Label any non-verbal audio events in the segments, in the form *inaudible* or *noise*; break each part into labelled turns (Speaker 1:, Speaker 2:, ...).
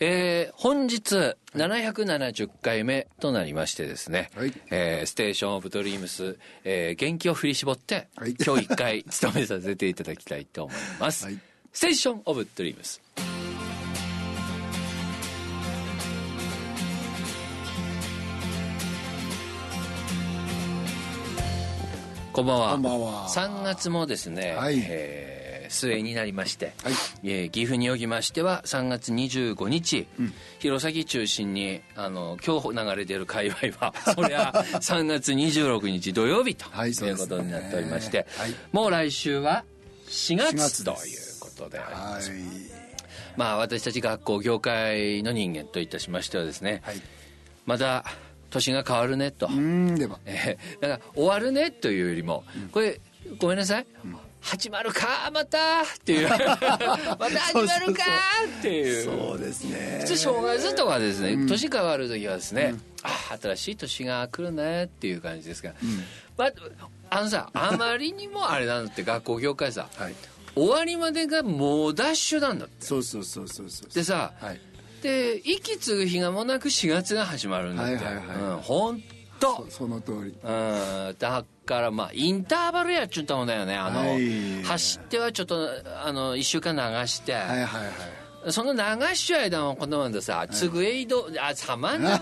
Speaker 1: えー、本日770回目となりましてですね、はい、えー、ステーションオブドリームス、えー、元気を振り絞って、はい、今日一回務めさせていただきたいと思います。はい、ステーションオブドリームス。こんばんは。
Speaker 2: こんばんは。
Speaker 1: 3月もですね、はい、えー末になりまして、はい。えー、岐阜におきましては3月25日、うん、弘前中心にあの今日流れている界隈は *laughs* そりゃ3月26日土曜日ということになっておりまして、はい、もう来週は4月ということであります。はい、まあ私たち学校業界の人間といたしましてはですね、はい、まだ年が変わるねと。うんでも。えー、だから終わるねというよりも、これごめんなさい。うん始まるかまた。っていう。*laughs* また始まるかっていう。
Speaker 2: そうですね。
Speaker 1: 普通正月とかですね、うん、年変わる時はですね、うん、ああ新しい年が来るねっていう感じですが、うん、まああのさあまりにもあれなんだって学校業界さ、はい、終わりまでがもうダッシュなんだって。
Speaker 2: そうそうそうそうそう。
Speaker 1: でさ、はい、で息継ぐ日がもなく4月が始まるんだって、はいはいはい、うん、本当
Speaker 2: その通り。
Speaker 1: うん。だからまあインターバルやっちゅったもんだよね。あの、はい、走ってはちょっとあの1週間流して、はいはいはい。その流しちゃう間もこのままでさ、つぐえ移動、あ、さまんな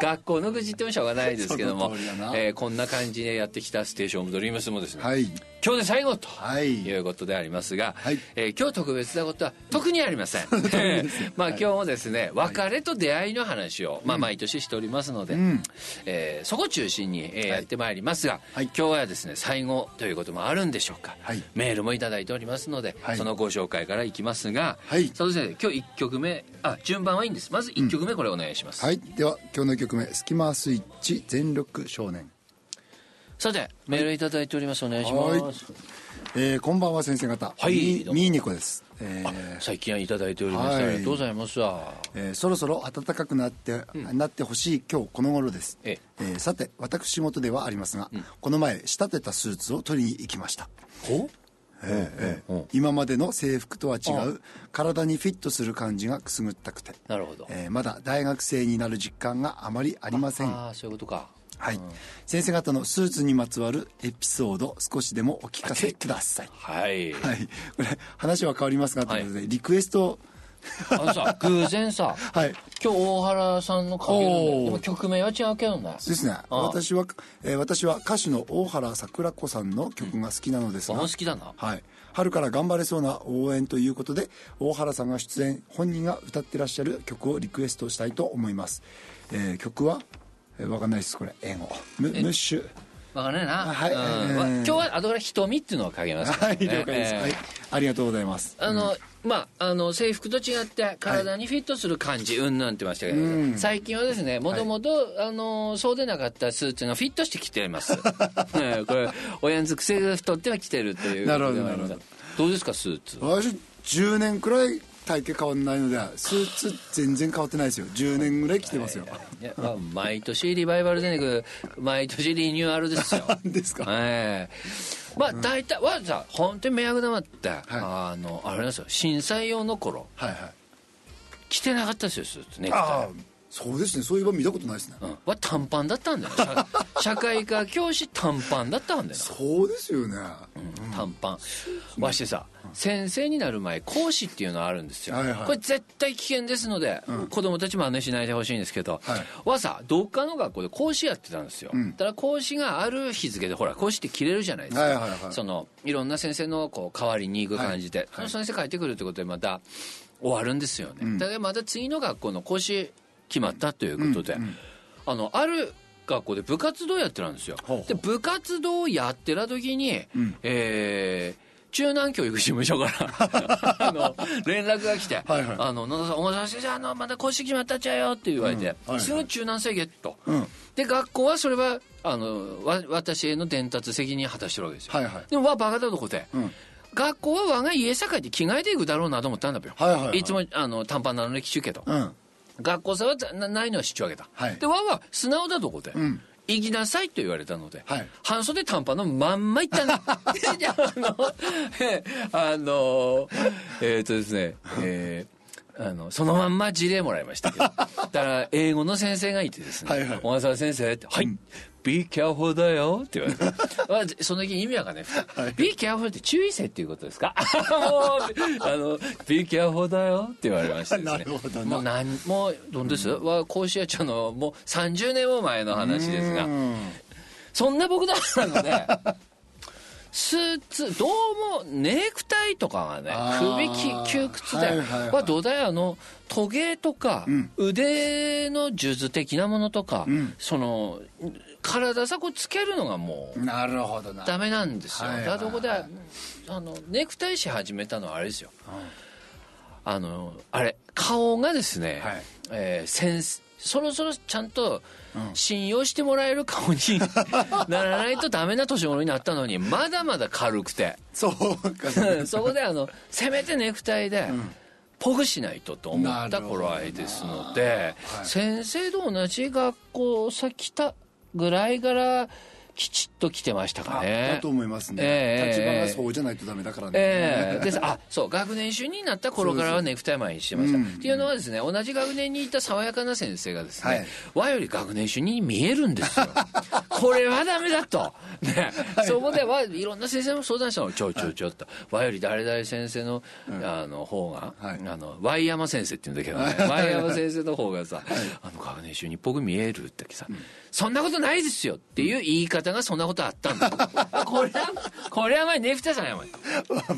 Speaker 1: 学校の口ってもしょうがないですけども、えー、こんな感じでやってきたステーションオブドリームスもですね、はい、今日で最後とい。うことでありますが、はい、えー、今日特別なことは特にありません。*laughs* *laughs* まあ今日もですね、別れと出会いの話を、まあ毎年しておりますので、うん、えー、そこ中心に、えー、やってまいりますが、はい、今日はですね、最後ということもあるんでしょうか。はい、メールもいただいておりますので、そのご紹介からいきますが、はい、そうですね、今日1曲目、あ、順番はいいんです。まず1曲目これお願いします。
Speaker 2: うん、はい、では今日の曲目、スキマースイッチ全力少年。
Speaker 1: さてメールいただいております。お願いします、
Speaker 2: えー、こんばんは先生方。はい。ミーニコです、
Speaker 1: えー、最近はいただいております、はい、ありがとうございます。わ、
Speaker 2: えー、そろそろ暖かくなって、うん、なってほしい今日この頃です。ええ。ー、さて私事ではありますが、うん、この前仕立てたスーツを取りに行きました。ほええ今までの制服とは違う体にフィットする感じがくすぐったくて。
Speaker 1: なるほど、
Speaker 2: えー、まだ大学生になる実感があまりありません。
Speaker 1: ああそういうことか
Speaker 2: はい、うん、先生方のスーツにまつわるエピソード少しでもお聞かせください。
Speaker 1: はい、
Speaker 2: はい、これ話は変わりますが、はい、リクエスト。
Speaker 1: あのさ *laughs* 偶然さ、はい、今日大原さんのかけるんでも曲名は違うけどね。
Speaker 2: ですね。私は、えー、私は歌手の大原桜子さんの曲が好きなのですが、
Speaker 1: うん、好きだ。な
Speaker 2: はい。春から頑張れそうな応援ということで大原さんが出演本人が歌ってらっしゃる曲をリクエストしたいと思います、えー、曲はわかんないですこれ。英語。ムムッシュ。
Speaker 1: わかんないな、はい、今日は後から瞳っていうのをかけます、
Speaker 2: はい了解です、はい、ありがとうございます。
Speaker 1: あの、まあ、あの制服と違って体にフィットする感じ、うんなんてましたけど、最近はですねもともとそうでなかったスーツがフィットしてきています、ね、*laughs* これ親の癖が太ってはきてるという。
Speaker 2: なるほどなるほど。
Speaker 1: どうですかスーツ
Speaker 2: 私10年くらい体型変わんないのでスーツ全然変わってないですよ。10年ぐらい着てますよ、いや
Speaker 1: まあ、毎年リバイバルでねく毎年リニューアルですよ。*laughs*
Speaker 2: ですか。
Speaker 1: ええ。ー、まあ大体はさ本当に迷惑玉って、はい、あのあれなんですよ。震災用の頃、はいはい、着てなかったですよスーツネクタイ
Speaker 2: そうですね。そういえば見たことないですね、うん、
Speaker 1: は短パンだったんだよ *laughs* 社会科教師短パンだったんだよ。
Speaker 2: そうですよね、
Speaker 1: うん、短パン。わしてさ、先生になる前講師っていうのがあるんですよ、はいはい、これ絶対危険ですので、うん、子供たち真似しないでほしいんですけど、はい、わさどっかの学校で講師やってたんですよ、うん、だから講師がある日付でほら講師って切れるじゃないですか、はいはいはい、そのいろんな先生のこう代わりに行く感じで、はい。はい、その先生帰ってくるってことでまた終わるんですよね、うん、だからまた次の学校の講師決まったということで、うんうん、あのある学校で部活動やってたんですよ。で部活動やってた時に、うん、えー中南教育事務所から *laughs* あの連絡が来て「はいはい、あの野田さんお前先生あのまだ公式決まったっちゃうよ」って言われて、うん。はいはい、すぐ中南生ゲット、うん、で学校はそれはあのわ私への伝達責任果たしてるわけですよ、はいはい、でもわバカだとこで、うん。学校は我が家社会で着替えていくだろうなと思ったんだよ、はいはいはい、いつもあの短パンなのに着ちゅうけど、うん、学校さはないのは知っちゅうわけだ、はい、でわは素直だとこで、うん、行きなさいと言われたので、はい、半袖短パンのまんま行ったんだ *laughs* あのあのえー、っとですね、えーあのそのまんま事例もらいましたけど。*laughs* だから英語の先生がいてですね「はいはい、小笠原先生」って「はい、うん。be careful だよって言われて。*laughs* その時意味わかんない、はい、be careful って注意せっていうことですか？*laughs* もうあの be careful だよって言われましたですね。なるほどもうなんもうどんです？は甲子園ちゃんのもう30年も前の話ですが。そんな僕だったのでスーツどうもネクタイとかがね首窮屈で、はいはい、は土台あのトゲとか、うん、腕の数珠的なものとか、うん、その体さこうつけるのがもう
Speaker 2: なるほど
Speaker 1: な。ダメなんですよ、はいはいはい、だからここであのネクタイし始めたのはあれですよ、あのあれ顔がですね、はい。えー、センスそろそろちゃんと信用してもらえる顔にならないとダメな年頃になったのに *laughs* まだまだ軽くて。
Speaker 2: そうか。*laughs*
Speaker 1: そこであのせめてネクタイで、うん。ポグしないとと思った頃合いですので、はい、先生と同じ学校さ来たぐらいからきちっと来てましたかね。
Speaker 2: だと思いますね。えー、立場がそうじゃないとダメだからね。
Speaker 1: えー、であそう学年主任になった頃からはネクタイ前にしてました。うん、っていうのはですね同じ学年にいた爽やかな先生がですね、はい、和より学年主任に見えるんですよ。*laughs* これはダメだと。ね、そこではいろんな先生も相談したの。ちょちょちょっと。和より誰々先生の,、あの方が、はい、あのワイヤマ先生って言うんだけどね。ワイヤマ先生の方がさ、*laughs* あの学年主任っぽく見えるってさ、うん。そんなことないですよっていう言い方がそんなことあったんだ *laughs* これはこれは前ネクタイさんやもん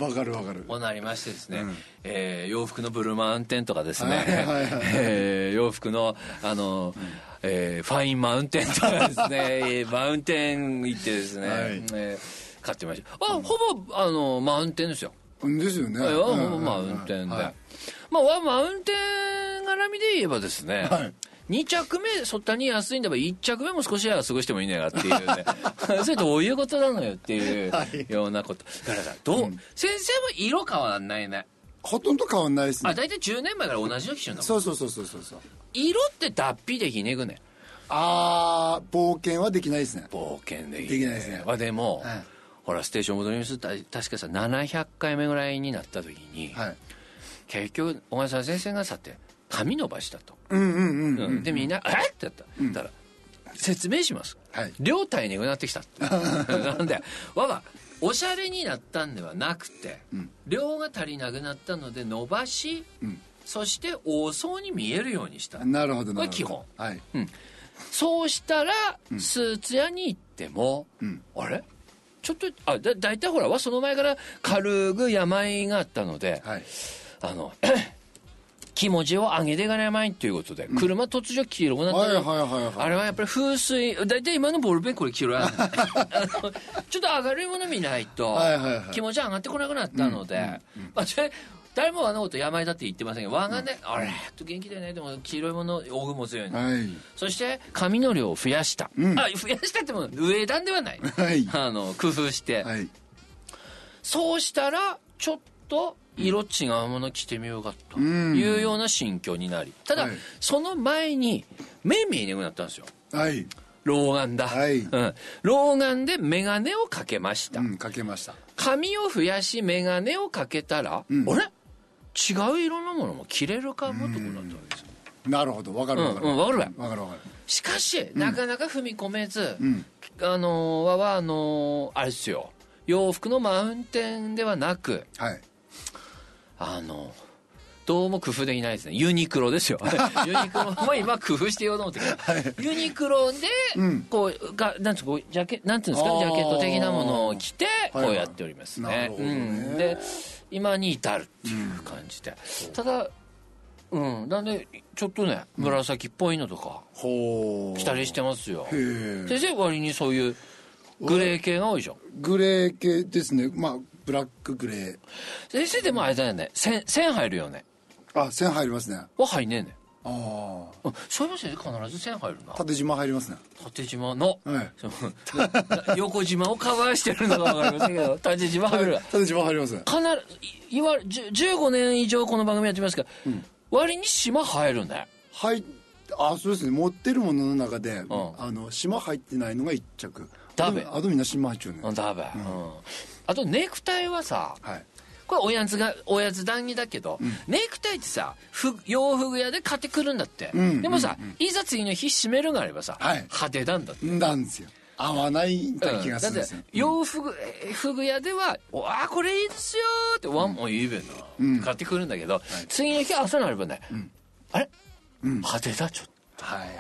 Speaker 2: わかるわかる。
Speaker 1: こうなりましてですね、うん、えー、洋服のブルーマウンテンとかですね、*laughs* えー、洋服のあの、うん、えー、ファインマウンテンとかですね。*laughs* マウンテン行ってですね、はい、えー、買ってました。あ、ほぼあのマウンテンですよ。
Speaker 2: ですよね、
Speaker 1: はい、ほぼマウンテンで、はい、まあマウンテン絡みで言えばですね、はい2着目そったに安いんだば1着目も少しは過ごしてもいいんだよっていうね。*laughs* それどういうことなのよっていうようなこと、だからさどう、うん、先生も色変わんないね。
Speaker 2: ほとんど変わんないですね。
Speaker 1: あ大体10年前から同じの機種なの。
Speaker 2: そうそうそうそうそう
Speaker 1: 色って脱皮でひねぐね。
Speaker 2: ああ冒険はできないですね。
Speaker 1: 冒険で
Speaker 2: きできないですね。
Speaker 1: あでも、はい、ほらステーション戻ります。確かさ700回目ぐらいになった時に、はい、結局小川さん先生がさて髪伸ばしたと。でみんな「えっ?」ってやった。うん、だから説明します。はい、量体にくなってきた。*laughs* なんでわがおしゃれになったんではなくて、うん、量が足りなくなったので伸ばし、うん、そして多そうに見えるようにした。
Speaker 2: なるほど
Speaker 1: これ基本。はいうん、そうしたら、スーツ屋に行っても、あれ？ちょっとあだ大体ほらはその前から軽く病があったので、はい、あの気持ちを上げていかない前にということで、車突如黄色くなった、はいはいはいあれはやっぱり風水大体今のボールペンこれ黄色や *laughs* ちょっと明るいもの見ないと気持ち上がってこなくなったので、まあ、誰もあのこと病だって言ってませんけど、我がね、あれと元気でね、でも黄色いもの、大雲強いの。はい、そして、髪の量を増やした。うん、あ、増やしたっても、上段ではない。はい、あの、工夫して。はい、そうしたら、ちょっと、色違うもの着てみようかと。いうような心境になり。ただ、はい、その前に目見えなくなったんですよ。はい。老眼だ、はい。うん、老眼で眼鏡をかけました、うん、
Speaker 2: かけました。
Speaker 1: 髪を増やし眼鏡をかけたら、うん、あれ？違う色のものも着れるかもってことだったわけですよ。
Speaker 2: なるほど。わかるわかる、
Speaker 1: うん、分かる
Speaker 2: わ。かるわかる。
Speaker 1: しかし、なかなか踏み込めず、あのははあのあれですよ。洋服のマウンテンではなく、はい、あのどうも工夫できないですね。ユニクロですよ。*laughs* ユニクロも今工夫してようと思ってはい、ユニクロでこうがなんつうジャケなんていうんですか？ジャケット的なものを着てこうやっておりますね。うん、で今に至るっていう感じで、うん、ただうん。なんでちょっとね紫っぽいのとか着たりしてますよ、先生割にそういうグレー系が多いでしょ？
Speaker 2: グレー系ですね。まあブラックグレー。
Speaker 1: 先生でもあれだよね。線線入るよね。
Speaker 2: あ線入りますね。
Speaker 1: は入んねえね。ああそういう先生必ず線入るな。
Speaker 2: 縦縞入りますね。
Speaker 1: 縦縞の、はい、*laughs* 横縞をカバーしてるのか分かりませんけど縦縞入る。
Speaker 2: 縦縞入りますね。
Speaker 1: 必ずいわ15年以上この番組やってますから、うん、割に島入るね。
Speaker 2: はいあそうですね。持ってるものの中で、うん、あの島入ってないのが1着
Speaker 1: ダベ
Speaker 2: あとみんな島入っちゃうね。
Speaker 1: ダベ、うん、あとネクタイはさ、はい、これおやつがおやつ談義だけど、ネクタイってさ洋服屋で買ってくるんだって、でもさ、いざ次の日締めるがあればさ、派手なんだって。
Speaker 2: なんですよ。合わない気がするんですよ、
Speaker 1: 洋服服屋では「わあこれいいですよ」ってワンも言えべんな、買ってくるんだけど、次の日朝になればね、あれ、派手だちょっと。はいはい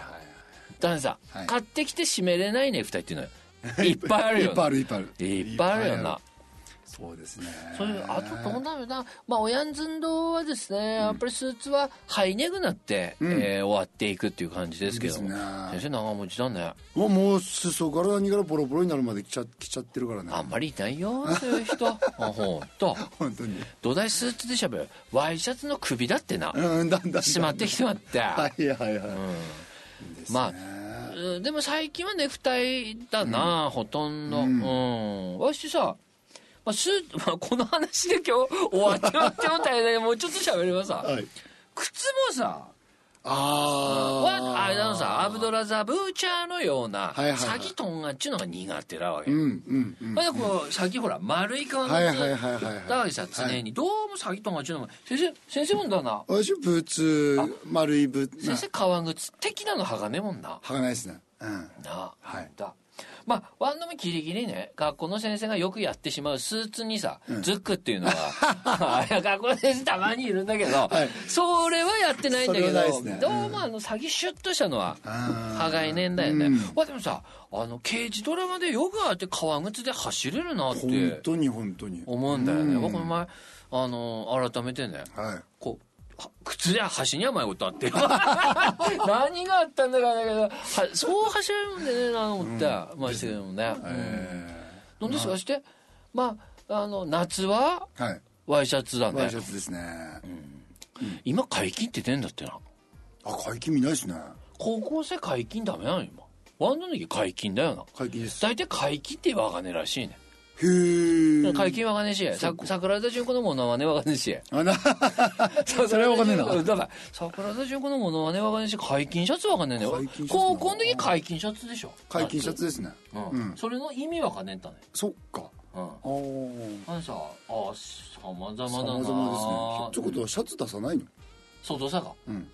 Speaker 1: だからさ、買ってきて締めれないね二人っていうのは *laughs* いっぱいあるよ
Speaker 2: いっぱいあるいっぱいある。
Speaker 1: いっぱいあるよな。
Speaker 2: そうですね。
Speaker 1: それあとどうなるな。まあ親んずんどはですね、やっぱりスーツはハイネグなって、うん、えー、終わっていくっていう感じですけど、ね、先生長持ちだね
Speaker 2: もうもう裾から何からボロボロになるまで来ちゃ来ちゃってるからね。
Speaker 1: あんまりいないよそういう人。*laughs* あほんと
Speaker 2: 本当に。
Speaker 1: 土台スーツでしゃべるワイシャツの首だってな、
Speaker 2: うん、だんだん
Speaker 1: しまってきてまって。
Speaker 2: はいはいはい、うん、
Speaker 1: まあでも最近はネクタイだな、うん、ほとんど。うん。わしさ、まあ、スー *laughs* まあ、この話で今日終わってま *laughs* っても大変だけど、もうちょっと喋りますさ。はい、靴もさ、
Speaker 2: あ
Speaker 1: ああれだのさアブドラザ・ブーチャーのような詐欺トンガっちゅうのが苦手なわけ、うんうんうん、まあ、こう先ほら丸い革の靴だわけさ常に。どうも詐欺トンガっちゅうのが先生先生もんだな
Speaker 2: 私ブーツ丸いブー
Speaker 1: ツ。先生革靴的なの剥がねもんな。
Speaker 2: 剥がないですね。うん。な
Speaker 1: あ、はい、だまあ、ワンドもギリギリね、学校の先生がよくやってしまうスーツにさ、うん、ズックっていうのは、*laughs* 学校の先生たまにいるんだけど、はい、それはやってないんだけど、ね、どうもあの、詐欺シュッとしたのは、歯がいねえんだよね。うん、まあでもさ、あの、刑事ドラマでよくあって革靴で走れるなって。
Speaker 2: 本当に本当に。
Speaker 1: 思うんだよね。僕、うん、前、あの、改めてね、はい、こう、靴や橋には前ことあって。*laughs* 何があったんだかだけどそう走れるんでねなと思って、うん、ましてけどもね、うん、なんですかして、まあ。あの夏は？ワイシャツだね。
Speaker 2: ワイシャツですね、
Speaker 1: うん、今解禁って出んだってな。
Speaker 2: あ解禁見ないですね。
Speaker 1: 高校生解禁ダメなの今。ワンドの時解禁だよな。
Speaker 2: 解禁です。
Speaker 1: 大体解禁って言わかねらしいね
Speaker 2: へえ。
Speaker 1: 解禁わかねえし、桜田淳子のものはねわかねえし。あ
Speaker 2: な、*laughs* それはわかんねえな。
Speaker 1: だから、桜田淳子のものはねわかねえし、解禁シャツわかんねえね。高校の時解禁シャツでしょ。
Speaker 2: 解禁シャツですね。
Speaker 1: うん。それの意味わかんねえんだね。
Speaker 2: そっか。
Speaker 1: うん。おあのさ、あ、様々だな。様々
Speaker 2: ですね。ってことはシャツ出さないの？
Speaker 1: 外さが。うん。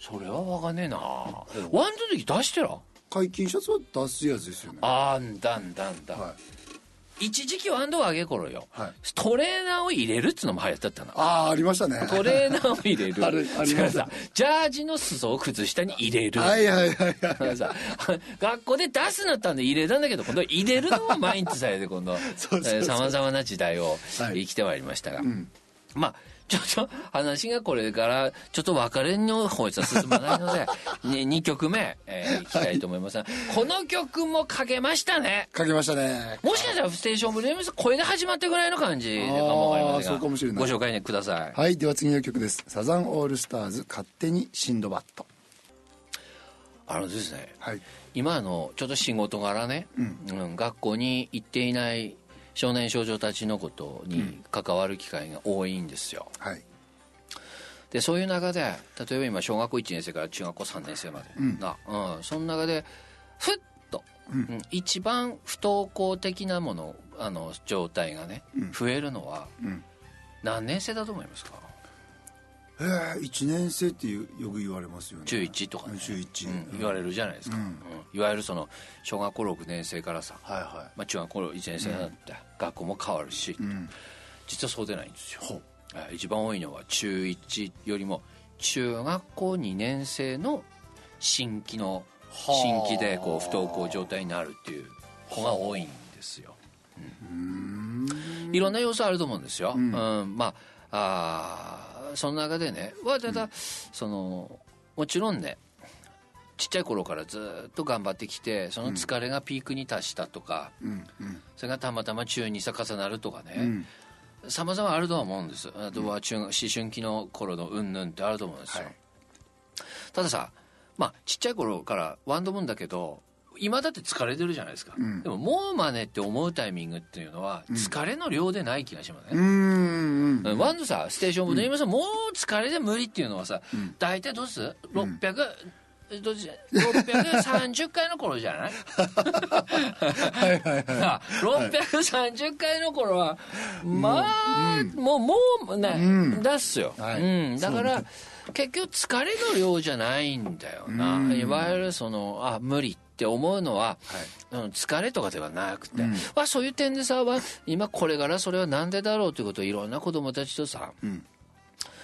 Speaker 1: それはわかんねえな。ワンの時出してら
Speaker 2: 解禁シャツは出すやつですよね。
Speaker 1: あんだんだんだ。はい。一時期ワンドを上げ頃よ、はい、トレーナーを入れるっつうのも流行ったったの。
Speaker 2: ああありましたね。
Speaker 1: トレーナーを入れる。*laughs*
Speaker 2: あるありました。
Speaker 1: ジャージの裾を靴下に入れる。
Speaker 2: はいはいはいはい。
Speaker 1: さ学校で出すなったんで入れたんだけど今度入れるのも毎日されて今度。さまざまな時代を生きてまいりましたが、はいうん、まあちょっと話がこれからちょっと別れの方へ進まないので *laughs* 2, 曲目、えー、いきたいと思います、はい、この曲もかけましたね。
Speaker 2: かけましたね。
Speaker 1: もしかしたらステーションブレームス声で始まってぐらいの感じかもわかりません
Speaker 2: がそうかもしれない。
Speaker 1: ご紹介くださ
Speaker 2: い。はいでは次の曲です。サザンオールスターズ勝手にシンドバッド
Speaker 1: あのですね、はい、今のちょっと仕事柄ね、うん、うん、学校に行っていない少年少女たちのことに関わる機会が多いんですよ、
Speaker 2: はい、
Speaker 1: でそういう中で例えば今小学校1年生から中学校3年生までな、うん、その中でふっと、うん、一番不登校的なものあの状態がね、増えるのは、何年生だと思いますか？
Speaker 2: えー、1年生ってよく言われますよね。
Speaker 1: 中1とか、ね、
Speaker 2: 中1、
Speaker 1: うん、言われるじゃないですか、うん、いわゆるその小学校6年生からさ、
Speaker 2: はいはい。
Speaker 1: まあ、中学校1年生になって、学校も変わるし、実はそうでないんですよ。一番多いのは中1よりも中学校2年生の新規の新規でこう不登校状態になるっていう子が多いんですよ、うん、いろんな要素あると思うんですよ、うん、うん、まああその中でねはただ、うん、そのもちろんねちっちゃい頃からずっと頑張ってきてその疲れがピークに達したとか、うんそれがたまたま中2さ重なるとかねさまざまあるとは思うんです。あとは中思春期の頃のうんぬんってあると思うんですよ、はい、たださまあちっちゃい頃からワンドムーンだけど今だって疲れてるじゃないですか、うん、でももう真似って思うタイミングっていうのは疲れの量でない気がしますね、うん、ワンのさステーション部で言いますと、もう疲れで無理っていうのはさ、大体どうす ?600、630回の頃じゃない？*laughs* はいはい、はい、630回の頃はまあ、うん、もうもうね、うん、出すよ、はい、うん、だから結局疲れの量じゃないんだよな、いわゆるそのあ無理って思うのは、はい、疲れとかではなくて、うん、まあ、そういう点でさ今これからそれは何でだろうということをいろんな子供たちとさ、うん。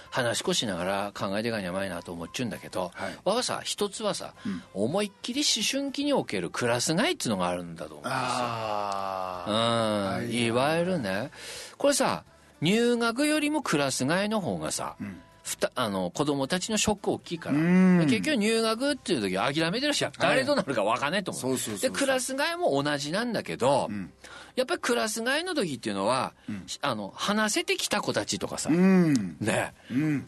Speaker 1: 話し越しながら考えていかにゃまいなと思っちゅうんだけど、はい、わがさ一つはさ、うん、思いっきり思春期におけるクラス外っていうのがあるんだと思うんですよ。あうん、いわゆるね。これさ入学よりもクラス外の方がさ、うんふたあの子供たちのショック大きいから。結局入学っていう時諦めてるし誰となるか分かんないと思う,、でクラス替えも同じなんだけど、うん、やっぱりクラス替えの時っていうのは、うん、あの話せてきた子たちとかさ、うん、ね、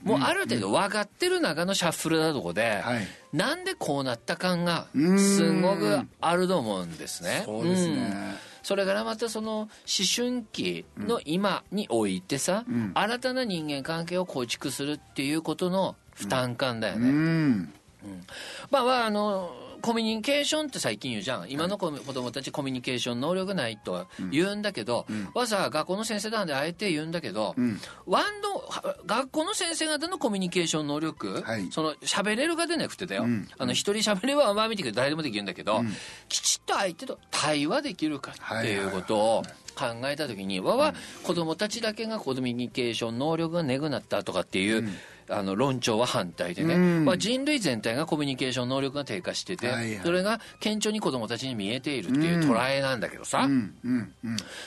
Speaker 1: もうある程度分かってる中のシャッフルなとこで、はい、なんでこうなった感がすごくあると思うんですね。
Speaker 2: そうですね、
Speaker 1: それからまたその思春期の今においてさ、うん、新たな人間関係を構築するっていうことの負担感だよね。うん、うん、まあまああのコミュニケーションって最近言うじゃん。今の子供たちコミュニケーション能力ないとは言うんだけど、うん、わざわざ学校の先生なんであえて言うんだけど、うん、ワンド学校の先生方のコミュニケーション能力、はい、その喋れるが出なくてだよ、うん、あの一人喋ればまあ見てくれ誰でもできるんだけど、きちっと相手と対話できるかっていうことを、考えた時にわは子供たちだけがコミュニケーション能力がねぐなったとかっていう、あの論調は反対でね、まあ、人類全体がコミュニケーション能力が低下してて、はいはい、それが顕著に子どもたちに見えているっていう捉えなんだけどさ、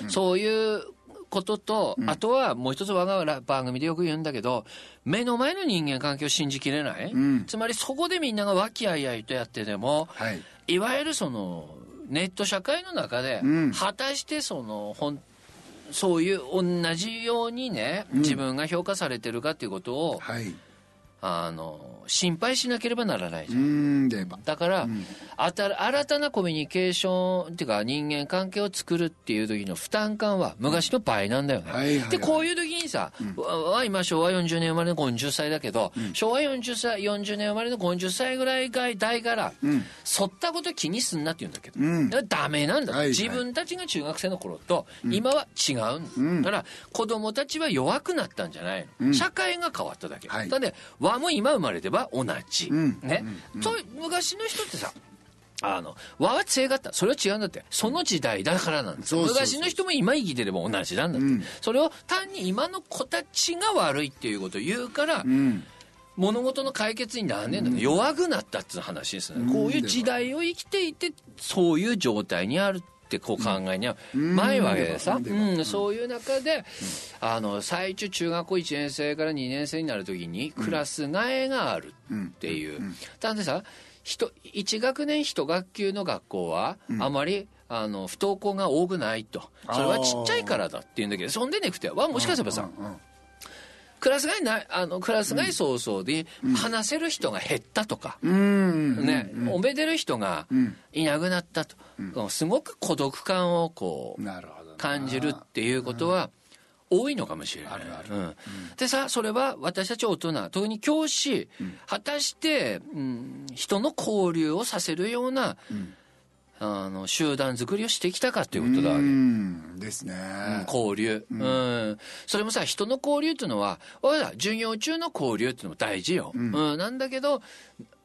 Speaker 1: そういうことと、あとはもう一つ我が番組でよく言うんだけど目の前の人間関係を信じきれない、うん、つまりそこでみんなが和気あいあいとやってでも、はい、いわゆるそのネット社会の中で、果たしてその本そういう同じようにね、自分が評価されてるかっていうことを、はい、あの心配しなければならないじゃん。だから、うん、新たなコミュニケーションっていうか人間関係を作るっていう時の負担感は昔の倍なんだよね、はいはいはい、でこういう時にさ、うん、は今昭和40年生まれの50歳だけど、うん、昭和40歳40年生まれの50歳ぐらいが大から、うん、そったこと気にすんなって言うんだけど、うん、ダメなんだ、はいはい、自分たちが中学生の頃と今は違う、だ。から子供たちは弱くなったんじゃないの、社会が変わっただけ、はい、だって和も今生まれてば同じ、ね、そう昔の人ってさあの和は強かった。それは違うんだって。その時代だからなんです昔の人も今生きてれば同じなんだって、うん、それを単に今の子たちが悪いっていうことを言うから、うん、物事の解決になんねんだ、うん、弱くなったっていう話ですね、こういう時代を生きていてそういう状態にあるってこう考えにはないわけでさ、うん。そういう中で、あの最中中学校1年生から2年生になる時にクラス替えがあるっていう。だってさ1学年1学級の学校はあまり、あの不登校が多くないと。それはちっちゃいからだって言うんだけどそんでねくてはもしかすればさ、クラス外なあのクラス外早々で話せる人が減ったとか、うん、ね、うん、おめでる人がいなくなったと、うん、すごく孤独感をこう感じるっていうことは多いのかもしれない。あるある。うん、でさそれは私たち大人特に教師、果たして、うん、人の交流をさせるような、あの集団作りをしてきたかっていうことだわけ
Speaker 2: ですね、
Speaker 1: うん、交流、うん、うん、それもさ人の交流っていうのは授業中の交流っていうのも大事よ、うん、うん、なんだけど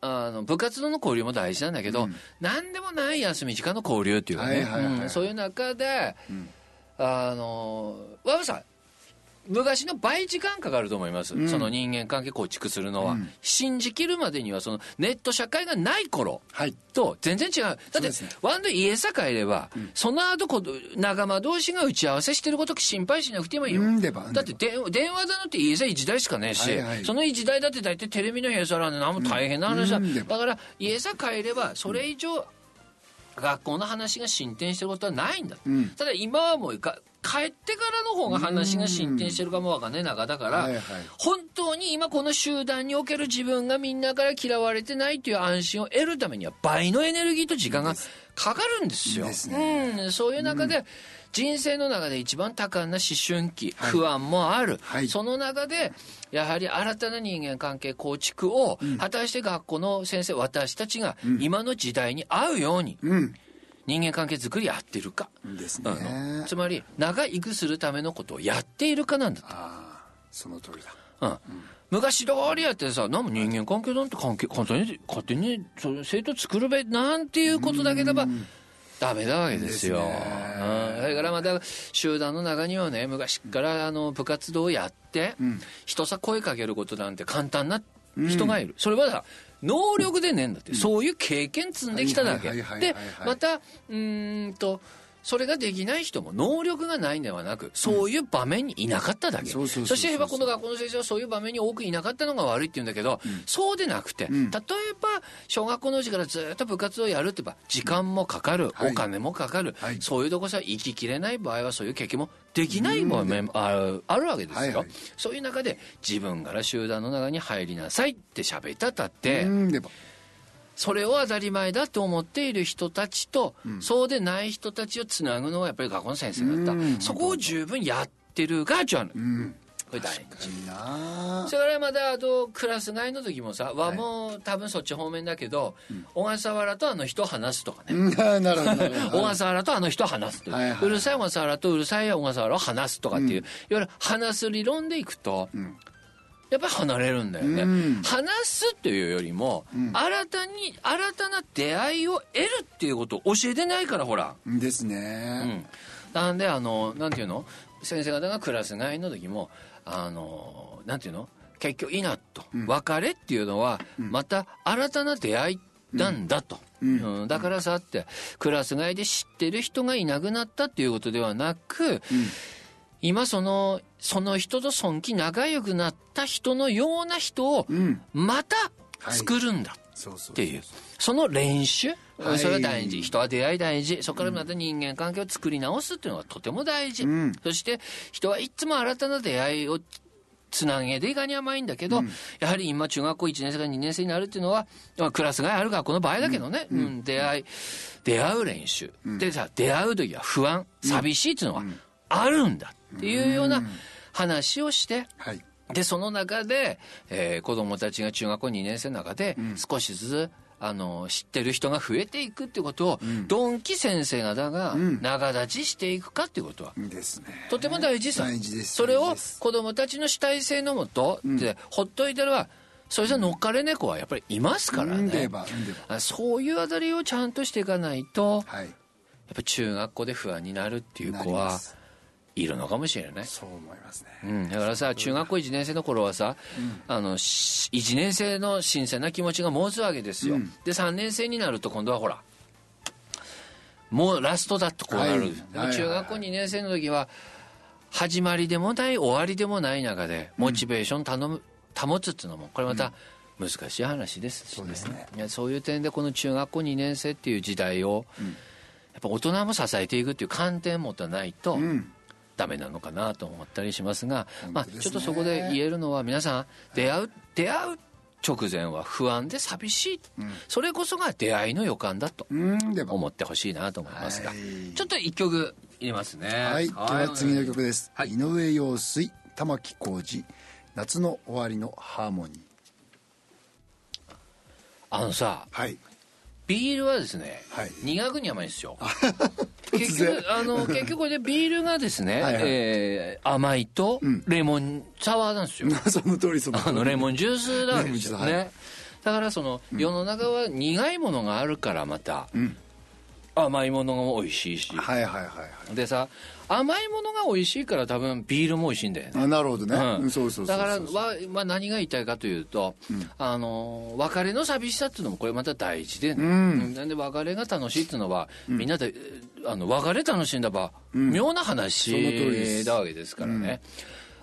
Speaker 1: あの部活動の交流も大事なんだけど、うん、何でもない休み時間の交流っていうかね、はいはいはい、そういう中で、あのわざさ昔の倍時間かかると思います、うん、その人間関係構築するのは、うん、信じきるまでにはそのネット社会がない頃と全然違う、はい、だって、ね、ワンド家さ帰れば、うん、その後こ仲間同士が打ち合わせしてること心配しなくてもいいよ、だって電話だのって家さ一台しかねえし、はいはい、その一台だって大体テレビの部屋さら何も大変な話だ、だから家さ帰ればそれ以上、学校の話が進展してることはないんだ、ただ今はもう帰ってからの方が話が進展してるかもわかんない。中だから、本当に今この集団における自分がみんなから嫌われてないという安心を得るためには倍のエネルギーと時間がかかるんですよ。すね、うん、そういう中で、うん。人生の中で一番多感な思春期、はい、不安もある、はい、その中でやはり新たな人間関係構築を、果たして学校の先生私たちが今の時代に合うように、うん人間関係づくりやってるか。
Speaker 2: ですね。
Speaker 1: つまり、長生きするためのことをやっているかなんだと。あ
Speaker 2: あ、その通りだ。
Speaker 1: うん。うん、昔通りやってさ、なんも人間関係なんて関係、簡単に、勝手に、その生徒作るべ、なんていうことだけでば、ダメなわけですよ。うん。だからまた、集団の中にはね、昔からあの部活動をやって、うん、人さ声かけることなんて簡単な人がいる。うん、それはさ、能力でねえんだって、そういう経験積んできただけ。で、また、うんと、それができない人も能力がないんではなく、そういう場面にいなかっただけ。そしてこの学校の先生はそういう場面に多くいなかったのが悪いって言うんだけど、うん、そうでなくて、うん、例えば小学校のうちからずっと部活をやるってば、時間もかかる、お金もかかる、はい、そういうとこさ生ききれない場合はそういう経験もできない場面あるあるわけですよ、はいはい、そういう中で自分から集団の中に入りなさいって喋ったったって、それを当たり前だと思っている人たちと、うん、そうでない人たちをつなぐのはやっぱり学校の先生だった。そこを十分やってるがじゃん。うん。これ大事それからまだあとクラス替えの時もさ和も多分そっち方面だけ *laughs* ど、小笠原とあの人話すとかね、
Speaker 2: なるほど
Speaker 1: 小笠原とあの人話すと、はいはい、うるさい小笠原とうるさい小笠原を話すとかっていう、いわゆる話す理論でいくと、やっぱり離れるんだよね、うん、話すっていうよりも、うん、新たに新たな出会いを得るっていうことを教えてないからほら。
Speaker 2: ですね、
Speaker 1: うん、なんであのなんていうの？先生方がクラス替えの時もあのなんていうの？結局いいなと、別れっていうのはまた新たな出会いなんだと、うん。だからさってクラス替えで知ってる人がいなくなったっていうことではなく、今そのその人と尊気仲良くなった人のような人をまた作るんだっていう。その練習。それは大事。人は出会い大事。そこからまた人間関係を作り直すっていうのがとても大事、うん、そして人はいつも新たな出会いをつなげでいかに甘いんだけど、うん、やはり今中学校1年生から2年生になるっていうのは、まあ、クラスがある学校の場合だけどね、うん、うん、出会い出会う練習、でさ出会う時は不安寂しいっていうのはあるんだっていうような話をして、はい、でその中で、えー、子どもたちが中学校2年生の中で少しずつ、あの知ってる人が増えていくってことを、うん、ドンキ先生方が長立ちしていくかっていうことは、うん、ですね、とても大事さ。
Speaker 2: 大事です。
Speaker 1: それを子どもたちの主体性のもとで、ほっといてるはそれじゃ乗っかれ猫はやっぱりいますからね、そういうあたりをちゃんとしていかないと、はい、やっぱ中学校で不安になるっていう子はいるのかもしれない。
Speaker 2: そう思いますね、
Speaker 1: うん、だからさ中学校1年生の頃はさ、うん、あの1年生の新鮮な気持ちが持つわけですよ、うん、で3年生になると今度はほらもうラストだとこうなる、はい、中学校2年生の時は始まりでもない終わりでもない中でモチベーション頼む、保つっていうのもこれまた難しい話ですし、ね、そうですね。いやそういう点でこの中学校2年生っていう時代を、やっぱ大人も支えていくっていう観点を持たないと、うんダメなのかなと思ったりしますが、まあ、ちょっとそこで言えるのは皆さん出会う出会う直前は不安で寂しい、うん、それこそが出会いの予感だと思ってほしいなと思いますが、ちょっと一曲入れますね。
Speaker 2: はい。今日は次の曲です、はい、井上陽水玉置浩二夏の終わりのハーモニー。
Speaker 1: あのさ、はい、ビールはですね、はい、苦くに甘いんですよ *laughs* 結局あの *laughs* 結局これでビールがですね、はえー、甘いとレモンサワーなんですよ、*laughs*
Speaker 2: その通りその
Speaker 1: あのレモンジュースなんですよね、はい、だからその、世の中は苦いものがあるからまた、うん、甘いものが美味しいし、
Speaker 2: はいはいはいは
Speaker 1: い、でさ甘いものが美味しいから多分ビールも美味しいんだよね。
Speaker 2: あなるほどね、うん、そうそう
Speaker 1: だからは、まあ、何が言いたいかというと、うん、あの別れの寂しさっていうのもこれまた大事でね、うん、なんで別れが楽しいっていうのは、みんなであの別れ楽しんだば、妙な話だわけですからね、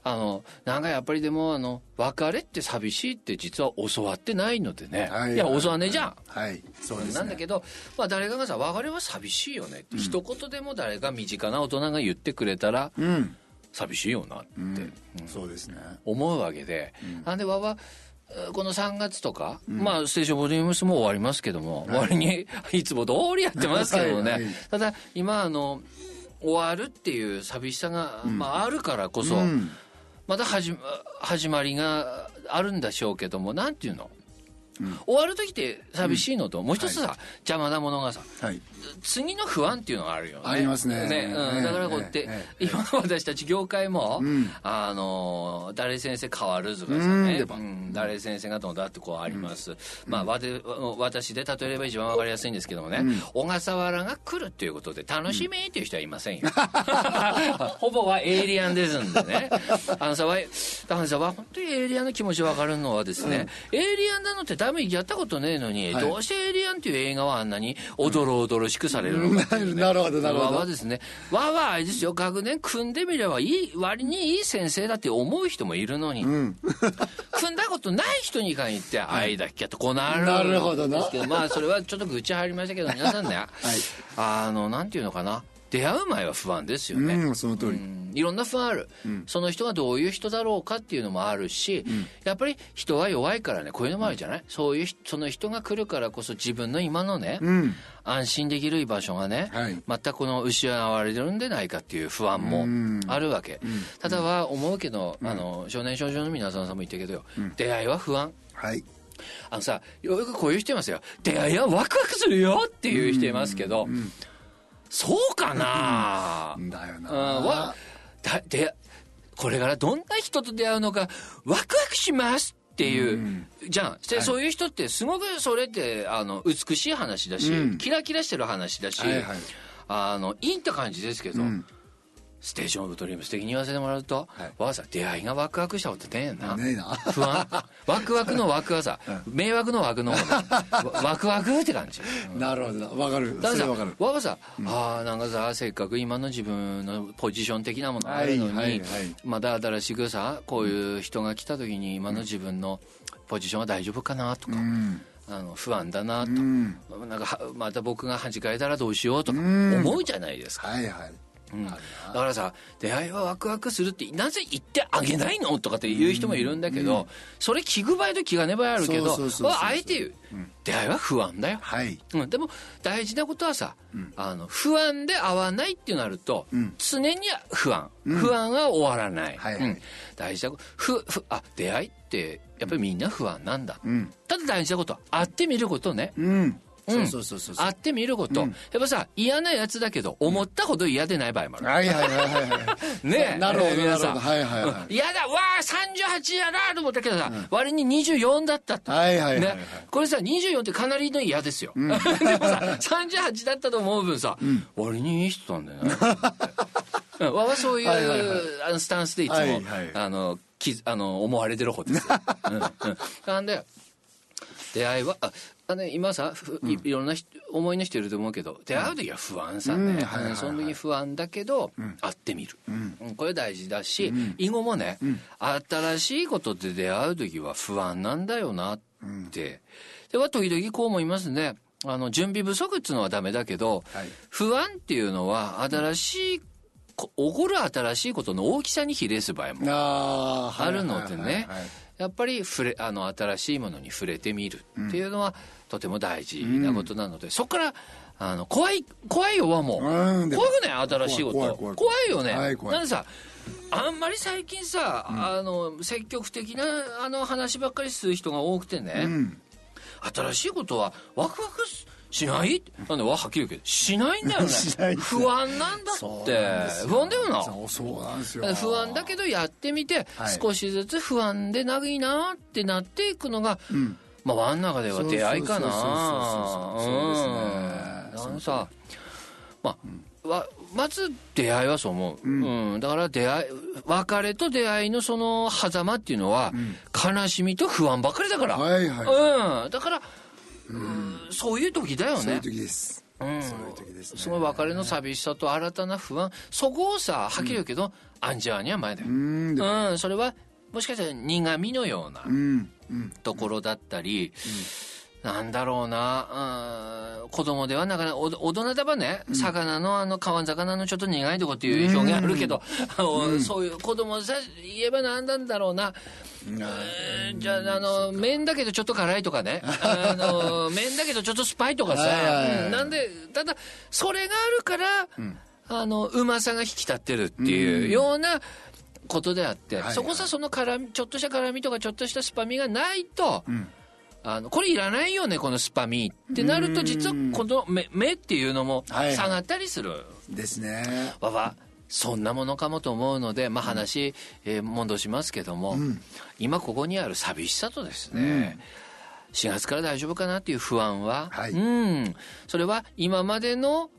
Speaker 1: あのなんかやっぱりでもあの別れって寂しいって実は教わってないのでね、はい、いや教わんねえじゃん、
Speaker 2: はい、そうです、ね、
Speaker 1: なんだけど、まあ、誰かがさ別れは寂しいよねって、うん、一言でも誰か身近な大人が言ってくれたら、うん、寂しいよなって、うん、
Speaker 2: そうですね。
Speaker 1: 思うわけで、なんでわわこの3月とか、うん、まあステーションボリュームスも終わりますけども、はい、終わりに *laughs* いつも通りやってますけどね、はいはい、ただ今あの終わるっていう寂しさが、まあ、あるからこそ、また始始まりがあるんでしょうけどもなんていうの？終わる時って寂しいのと、もう一つさ、邪魔なものがさ、次の不安っていうのがあるよね。
Speaker 2: ありますね。
Speaker 1: ね、うん、だからこうやって、今の私たち業界も、あの、誰先生変わるとかさね、誰先生がどうだってこうあります。まあ、わで私で例えれば一番わかりやすいんですけどもね、小笠原が来るっていうことで楽しみっていう人はいませんよ。*laughs* *laughs* ほぼはエイリアンですんでね。あのさ、あのさ、本当にエイリアンの気持ちわかるのはですね、エイリアンなのってやったことねえのに、はい、どうしてエイリアンっていう映画はあんなにおどろおどろしくされるのか、ね、*laughs*
Speaker 2: なるほどなるほど。
Speaker 1: わですね。わわあれですよ学年組んでみればいい割にいい先生だって思う人もいるのに、うん、*laughs* 組んだことない人に限って愛だっけとこうなる
Speaker 2: なるほどな。
Speaker 1: まあそれはちょっと愚痴入りましたけど皆さんね、*laughs* はい、あのなんていうのかな出会う前は不安ですよね。
Speaker 2: うん、その通り。
Speaker 1: いろんな不安ある、うん、その人がどういう人だろうかっていうのもあるし、うん、やっぱり人は弱いからね、こういうのもあるじゃない、そういう、その人が来るからこそ自分の今のね、安心できる居場所がね、はい、またこの失われるんでないかっていう不安もあるわけ。ただは思うけど、あの、少年少女の皆さんさんも言ったけどよ、出会いは不安。
Speaker 2: はい。
Speaker 1: あのさ、よくこういう人いますよ。出会いはワクワクするよっていう人いますけど、そうかな、
Speaker 2: だよな、うん、わ
Speaker 1: だでこれからどんな人と出会うのかワクワクしますっていう、うん、じゃん、はい、そういう人ってすごくそれってあの美しい話だし、うん、キラキラしてる話だし、はいはい、あのいいって感じですけど、うんステーションオブドリーム素敵に言わせてもらうと、はい、わざ出会いがワクワクしたことねえな。
Speaker 2: ねえな。
Speaker 1: 不安？ワクワクのワクはさ、*laughs* 迷惑のワクの *laughs* ワクワクって感じ。
Speaker 2: なるほど。わかる。だからさ、
Speaker 1: わがさ、うん、ああ、なんかさ、せっかく今の自分のポジション的なものあるのに、はいはいはい、まだ新しくさ、こういう人が来た時に今の自分のポジションは大丈夫かなとか。うんあの不安だなと、うん、なんかまた僕が恥かいたらどうしようとか思うじゃないですか。
Speaker 2: はいはい
Speaker 1: うん、だからさ出会いはワクワクするってなぜ言ってあげないの？とかって言う人もいるんだけど、うん、それ聞く場合と気がねばあるけどあえて言う、うん、出会いは不安だよ、
Speaker 2: はい。
Speaker 1: うん、でも大事なことはさ、あの不安で会わないってなると、常に不安、不安は終わらない、はいはい、大事なことふふあ出会いってやっぱりみんな不安なんだ、ただ大事なことは会ってみることね、
Speaker 2: うんそうそうそうそう。
Speaker 1: 会ってみること、やっぱさ嫌なやつだけど思ったほど嫌でない場合もある、
Speaker 2: はいはいはいはい *laughs*
Speaker 1: ね
Speaker 2: なるほど皆さん。はいはいは
Speaker 1: い。嫌だ。わあ38やなと思ったけどさ、割に24だったと。
Speaker 2: はいはいはい
Speaker 1: これさ24ってかなりの嫌ですよ、*laughs* でもさ38だったと思う分さ、割にいい人なんだよね。*laughs* わはそういう、あのスタンスでいつも、あのきあの思われてる方ですよ、うん。うん、なんで出会いはああね、今さいいろんな思いの人いると思うけど出会う時は不安さね、その時に不安だけど、会ってみる、これ大事だし、以後もね、新しいことで出会う時は不安なんだよなって、では時々こう思いますね。あの準備不足っていうのはダメだけど、はい、不安っていうのは新しい、起こる新しいことの大きさに比例する場合もあるのでね。やっぱり触れあの新しいものに触れてみるっていうのは、とても大事なことなので、うん、そこからあの怖い怖いよはもう、怖くね新しいこと怖いよね、なんでさあんまり最近さ、うん、あの積極的なあの話ばっかりする人が多くてね、うん、新しいことはワクワクしない？なんではっきり言うけどしないんだよね。*laughs* 不安なんだって。不安だよな。
Speaker 2: そうなんですよ。
Speaker 1: 不安だけどやってみて、はい、少しずつ不安で長いなってなっていくのが、うんまあ輪の中では出会いかな。そうですねあのさまあ、わまず出会いはそう思う、うん、だから出会い別れと出会いのその狭間っていうのは、悲しみと不安ばかりだから、
Speaker 2: はいはい、
Speaker 1: うん、だから、うん、そういう時だよねそう
Speaker 2: いう時です
Speaker 1: うん、そういう時ですその別れの寂しさと新たな不安そこをさはっきり言うけど、アンジャーには前だようんそれはもしかしたら苦みのようなうんところだったり、なん。だろうな、うん、子供ではなかなか、大人ではね、魚のあの、川魚のちょっと苦いとこっていう表現あるけど、うん、そういう子供さ言えばなん。なん。だろうな、じゃあ、あの、麺だけどちょっと辛いとかね、あの、麺だけどちょっとスパイとかさ、なん。で、ただ、それがあるから、あの、うまさが引き立ってるっていうような、ことであって、はいはい、そこさその辛みちょっとした辛みとかちょっとしたスパミがないと、うん。あのこれいらないよねこのスパミってなると実はこの目目っていうのも下がったりする、はい、
Speaker 2: ですね。
Speaker 1: わわそんなものかもと思うので、まあ話、えー、戻しますけども、うん、今ここにある寂しさとですね、うん、4月から大丈夫かなっていう不安は、はい、うん。それは今までの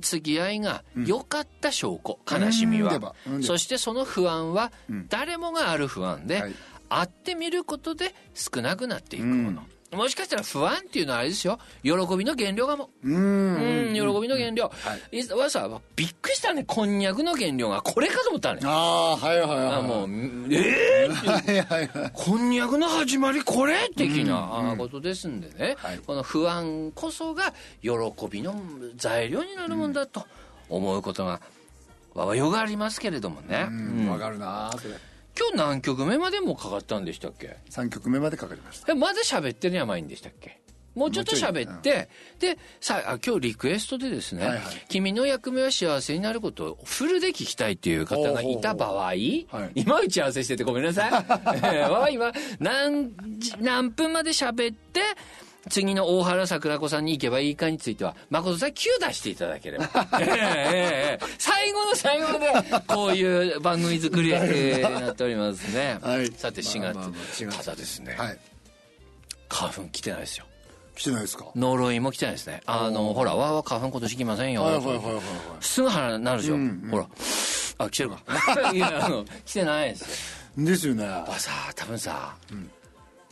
Speaker 1: 付き合いが良かった証拠、うん、悲しみは、そしてその不安は誰もがある不安で、はい。会ってみることで少なくなっていくもの。うん、もしかしたら不安っていうのはあれですよ。喜びの原料かも。うん。喜びの原料。はい。わざわびっくりしたね。こんにゃくの原料がこれかと思ったね。
Speaker 2: ああ、はいはいはい。あ
Speaker 1: もう、ええー、はいはいはい。こんにゃくの始まりこれ？的なことですんでね。はい、この不安こそが喜びの材料になるもんだと思うことが、わわよがありますけれどもね。
Speaker 2: わ、かるなそれ。
Speaker 1: 今日何曲目までもかかったんでしたっけ
Speaker 2: ？3曲目までかかりました。
Speaker 1: えまだ喋ってるやばいんでしたっけ？もうちょっと喋って、うん、でさあ今日リクエストでですね、はいはい、君の役目は幸せになることをフルで聞きたいっていう方がいた場合、はい、今打ち合わせしててごめんなさい。*laughs* えー、今何何分まで喋って次の大原桜子さんに行けばいいかについては、誠さん9出していただければ。*laughs* えー、最後の最後で、こういう番組作りになっておりますね。*laughs* はい、さて4月、まあまあ、ただですね、はい、花粉来てないですよ。
Speaker 2: 来てないですか？
Speaker 1: 呪いも来てないですね。あの、ほら、わわ花粉今年来ませんよ。はいはいはいはい、すぐ腹なるでしょ。うんうん、ほら。あ、来てるか。いや、あの、来てないです
Speaker 2: よ。ですよね。
Speaker 1: やっぱさ、多分さ、うん、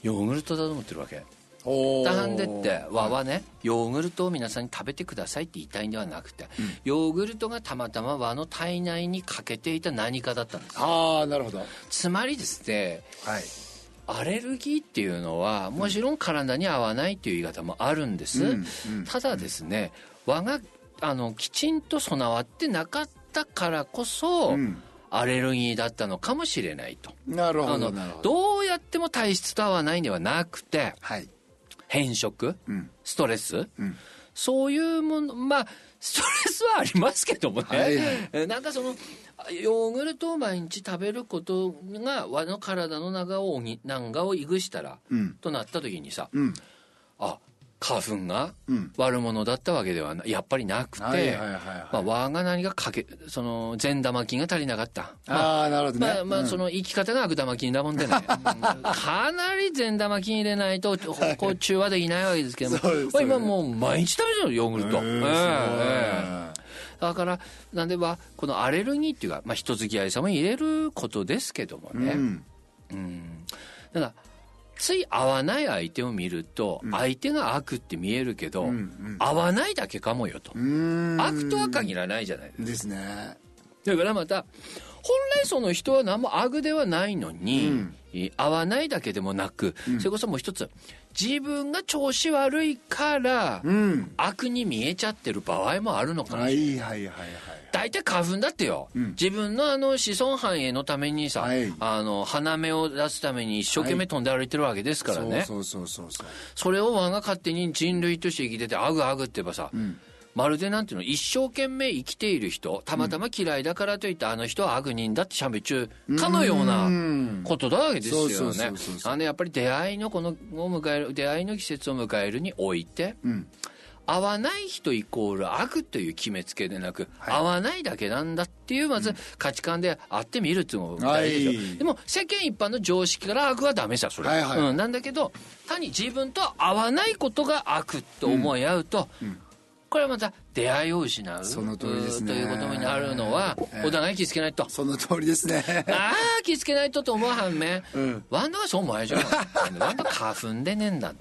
Speaker 1: ヨーグルトだと思ってるわけ。ダンデって和はねヨーグルトを皆さんに食べてくださいって言いたいんではなくて、うん、ヨーグルトがたまたま和の体内に欠けていた何かだったんです。
Speaker 2: ああなるほど。
Speaker 1: つまりですね、はい、アレルギーっていうのはもちろん体に合わないっていう言い方もあるんです、うんうん、ただですね和があのきちんと備わってなかったからこそ、うん。アレルギーだったのかもしれないと。
Speaker 2: なるほど。
Speaker 1: どうやっても体質と合わないんではなくて、はい、変色、うん、ストレス、うん、そういうものまあストレスはありますけどもね、はいはい、なんかそのヨーグルトを毎日食べることが我の体の中を何がをいぐしたら、うん、となった時にさ、花粉が悪者だったわけではやっぱりなくて、まあ、輪が何がかけ、その、善玉菌が足りなかった。
Speaker 2: まあ、あなるほどね。
Speaker 1: まあ、まあ、その生き方が悪玉菌だもんでね。*laughs* かなり善玉菌入れないと、*laughs* こう、中和できないわけですけども。そう今もう毎日食べてるヨーグルト。えー、えー、だから、なんでは、このアレルギーっていうか、まあ、人付き合いさも入れることですけどもね。うん。うん、だから、つい合わない相手を見ると、相手が悪って見えるけど、合わないだけかもよと。悪とは限らないじゃないですか。
Speaker 2: ですね。
Speaker 1: だからまた、本来その人は何も悪ではないのに、うん、合わないだけでもなく、うん、それこそもう一つ自分が調子悪いから、うん、悪に見えちゃってる場合もあるのかない。はいはいはいはい。大体花粉だってよ、うん、自分のあの子孫繁栄のためにさ、はい、あの花芽を出すために一生懸命飛んで歩いてるわけですからね、はい、そうそうそうそう。それを我が勝手に人類として生きててあぐあぐって言えばさ、うんまるでなんていうの、一生懸命生きている人、たまたま嫌いだからといって、あの人は悪人だってしゃべ中かのようなことだわけですよね。あの、やっぱり出会いのこの、を迎える、出会いの季節を迎えるにおいて、うん。合わない人イコール悪という決めつけでなく、はい、合わないだけなんだっていうまず価値観で会ってみるっていうのが大事ですよ、はい、でも世間一般の常識から悪はダメさそれ、はいはい、うん、なんだけど単に自分と合わないことが悪と思い合うと、うんうんこれはまた出会いを失う
Speaker 2: その通りですね。
Speaker 1: ということになるのは、お互い気付けないと。
Speaker 2: その通りですね。
Speaker 1: ああ気付けないとと思う反面、うん、ワンダがそう思わないじゃんワンダ花粉でねえんだ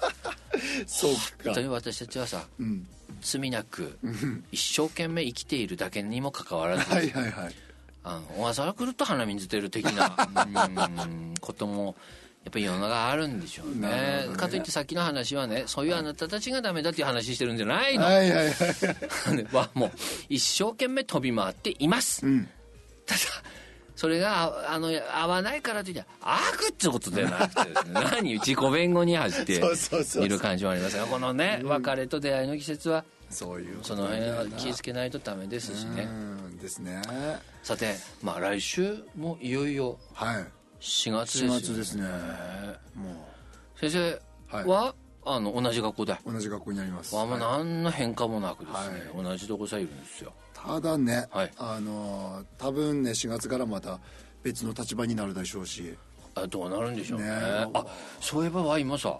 Speaker 1: *laughs*
Speaker 2: そうか。
Speaker 1: という私たちはさ、うん、罪なく一生懸命生きているだけにもかかわらずはいはいはい。あの小笠原来ると鼻水出る的な *laughs* こともやっぱり世の中あるんでしょうね、ね、かといってさっきの話はねそういうあなたたちがダメだっていう話してるんじゃないの、はいはいはいは *laughs* もう一生懸命飛び回っています、うん、ただそれがあの合わないからといって悪ってことではなくてね。*laughs* 何自己弁護に走っている感じもあります。がこのね別れと出会いの季節はそういうその辺は気をつけないとダメですしね。
Speaker 2: ですね。
Speaker 1: さてまあ来週もいよいよ4月ですよ、
Speaker 2: ね、4月ですね。
Speaker 1: もう。先生は、はいあの同じ学校で？
Speaker 2: 同じ学校になります。
Speaker 1: あんま何の変化もなくですね、はい、同じとこさえいるんですよ。
Speaker 2: ただね、はい、あの多分ね4月からまた別の立場になるでしょうし。
Speaker 1: あどうなるんでしょうね。ね。あそういえばわ今さ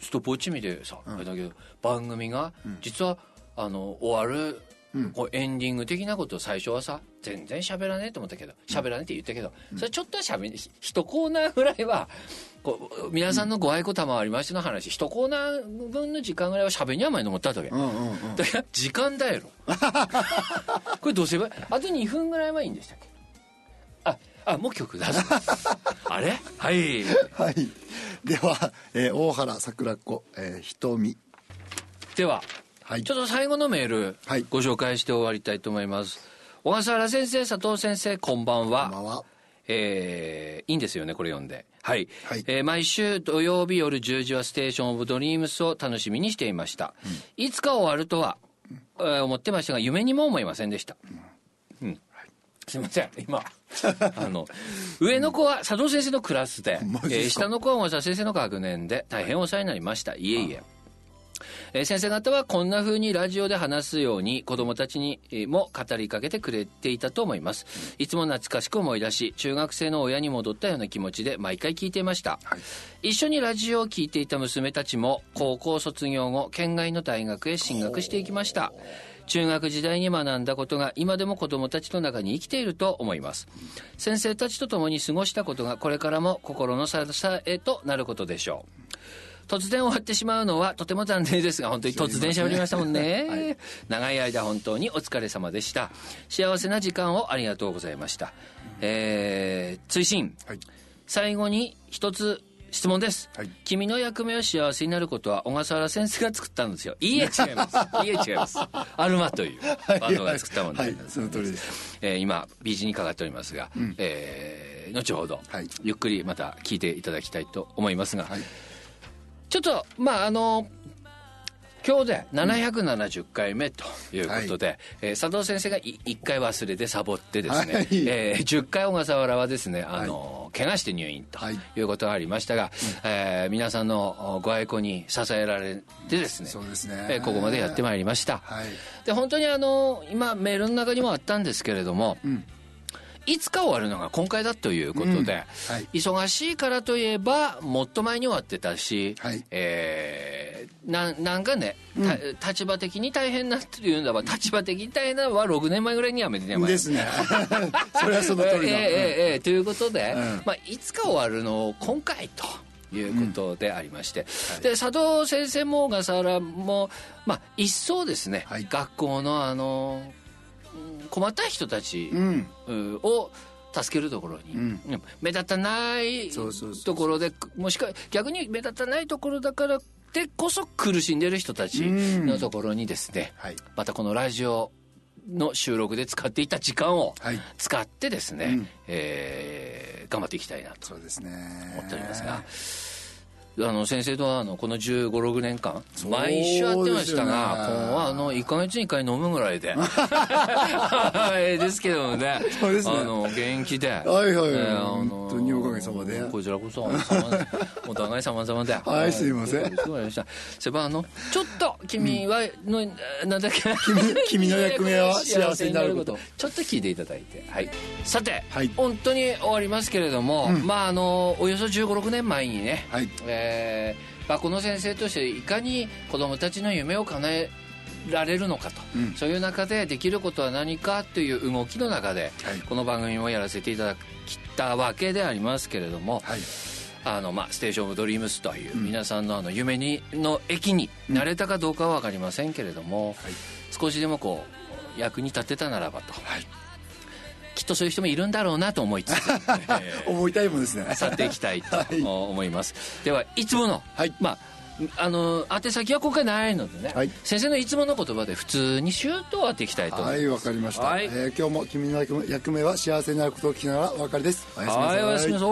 Speaker 1: ストップウォッチ見てさ、うん、あれだけど番組が実は、あの終わるこうエンディング的なことを最初はさ全然喋らねえと思ったけど喋らねえって言ったけど、それちょっとしゃべ一コーナーぐらいはこう皆さんのご愛顧賜りましての話一コーナー分の時間ぐらいは喋りに甘いの思ったわけ、うんうんうん、だから時間だやろ *laughs* これどうすればあと2分ぐらいはいいんでしたっけ？ああもう曲だ *laughs* あれ？はい。
Speaker 2: はい。では、えー、大原桜子、えー、瞳。
Speaker 1: でははい、ちょっと最後のメール、はい、ご紹介して終わりたいと思います。小笠原先生佐藤先生こんばんは。こんばんは。えー、いいんですよねこれ読んで。はい、はい、えー、毎週土曜日夜10時はステーションオブドリームスを楽しみにしていました、うん、いつか終わるとは、えー、思ってましたが夢にも思いませんでした、うん、うんすいません。今あの上の子は佐藤先生のクラスで、えー、下の子は小笠原先生の学年で大変お世話になりました。いえいええー、先生方はこんな風にラジオで話すように子供たちにも語りかけてくれていたと思います。いつも懐かしく思い出し、中学生の親に戻ったような気持ちで毎回聞いていました。はい、一緒にラジオを聞いていた娘たちも高校卒業後、県外の大学へ進学していきました。中学時代に学んだことが今でも子供たちの中に生きていると思います先生たちと共に過ごしたことがこれからも心の支えとなることでしょう突然終わってしまうのはとても残念ですが、本当に突然喋りましたもんね。はい、長い間本当にお疲れ様でした。幸せな時間をありがとうございました。えー、追伸。はい、最後に一つ質問です、はい、君の役目を幸せになることは小笠原先生が作ったんですよ。いいえ。違います。*laughs* いいえ違います。アルマというバンドが作ったもので、はい、その通りです、えー、今 B 字にかかっておりますが、うん、えー、後ほど、はい、ゆっくりまた聞いていただきたいと思いますが、はいちょっとまああの今日で770回目ということで、はい、えー、佐藤先生が1回忘れてサボってですね、はい、えー、10回小笠原はですね、あの、はい、怪我して入院とい。うことがありましたが、はい、えー、皆さんのご愛顧に支えられてですね、そうですね、えー、ここまでやってまいりました。はい、で、本当にあの、今メールの中にもあったんですけれども、うんいつか終わるのが今回だということで、うんはい、忙しいからといえばもっと前に終わってたし、はい、えー、ななんかね、うん、立場的に大変なっていうのは立場的に大変なのは6年前ぐらいにやめてね
Speaker 2: ですね。*laughs* それはその通りだ、えー、
Speaker 1: えー、えー、ということで、うん、まあ、いつか終わるの今回と。いうことでありまして、うん。はい、で佐藤先生も小笠原も、まあ、一層ですね、はい、学校のあの困った人たちを助けるところに、うん、目立たないところでもしくは逆に目立たないところだからでこそ苦しんでる人たちのところにですね、はい、またこのラジオの収録で使っていた時間を使ってですね、はいうん、えー、頑張っていきたいなと思っておりますが。あの先生とあのこの1 5 6年間毎週会ってましたが、ね、今あの1か月に1回飲むぐらいで。*laughs* ですけどね。そうですね。あの元気で。はいはい、えー、あの
Speaker 2: 本当におかげさまで。
Speaker 1: こちらこそ *laughs* お互い様々で。
Speaker 2: はいすいません。
Speaker 1: すごいした。そういえばあのちょっと君はの、うん、なんだっけ？
Speaker 2: 君君の役目は幸せになること。
Speaker 1: ちょっと聞いていただいて。はい。さて、はい、本当に終わりますけれども、うん、まああのおよそ1 5 6年前にね、はい。えーえー、学校の先生としていかに子どもたちの夢を叶えられるのかと、うん、そういう中でできることは何かという動きの中で、はい、この番組をやらせていただきたわけでありますけれども、はい、あの、まあ、ステーション・オブ・ドリームスという皆さんのあの夢にの駅になれたかどうかは分かりませんけれども、はい、少しでもこう役に立てたならばと、はい、きっとそういう人もいるんだろうなと思いつつ、
Speaker 2: えー、思いたいもんですね。
Speaker 1: 去っていきたいと思います、はい、ではいつもの、はい、まああの宛先は今回ないのでね、はい、先生のいつもの言葉で普通にシュートを当ていきたいと思います。
Speaker 2: はいわかりました、はい、えー、今日も君の役目は幸せになることを聞きながらお別れです。
Speaker 1: おやすみなさい、はい、おやすみなさい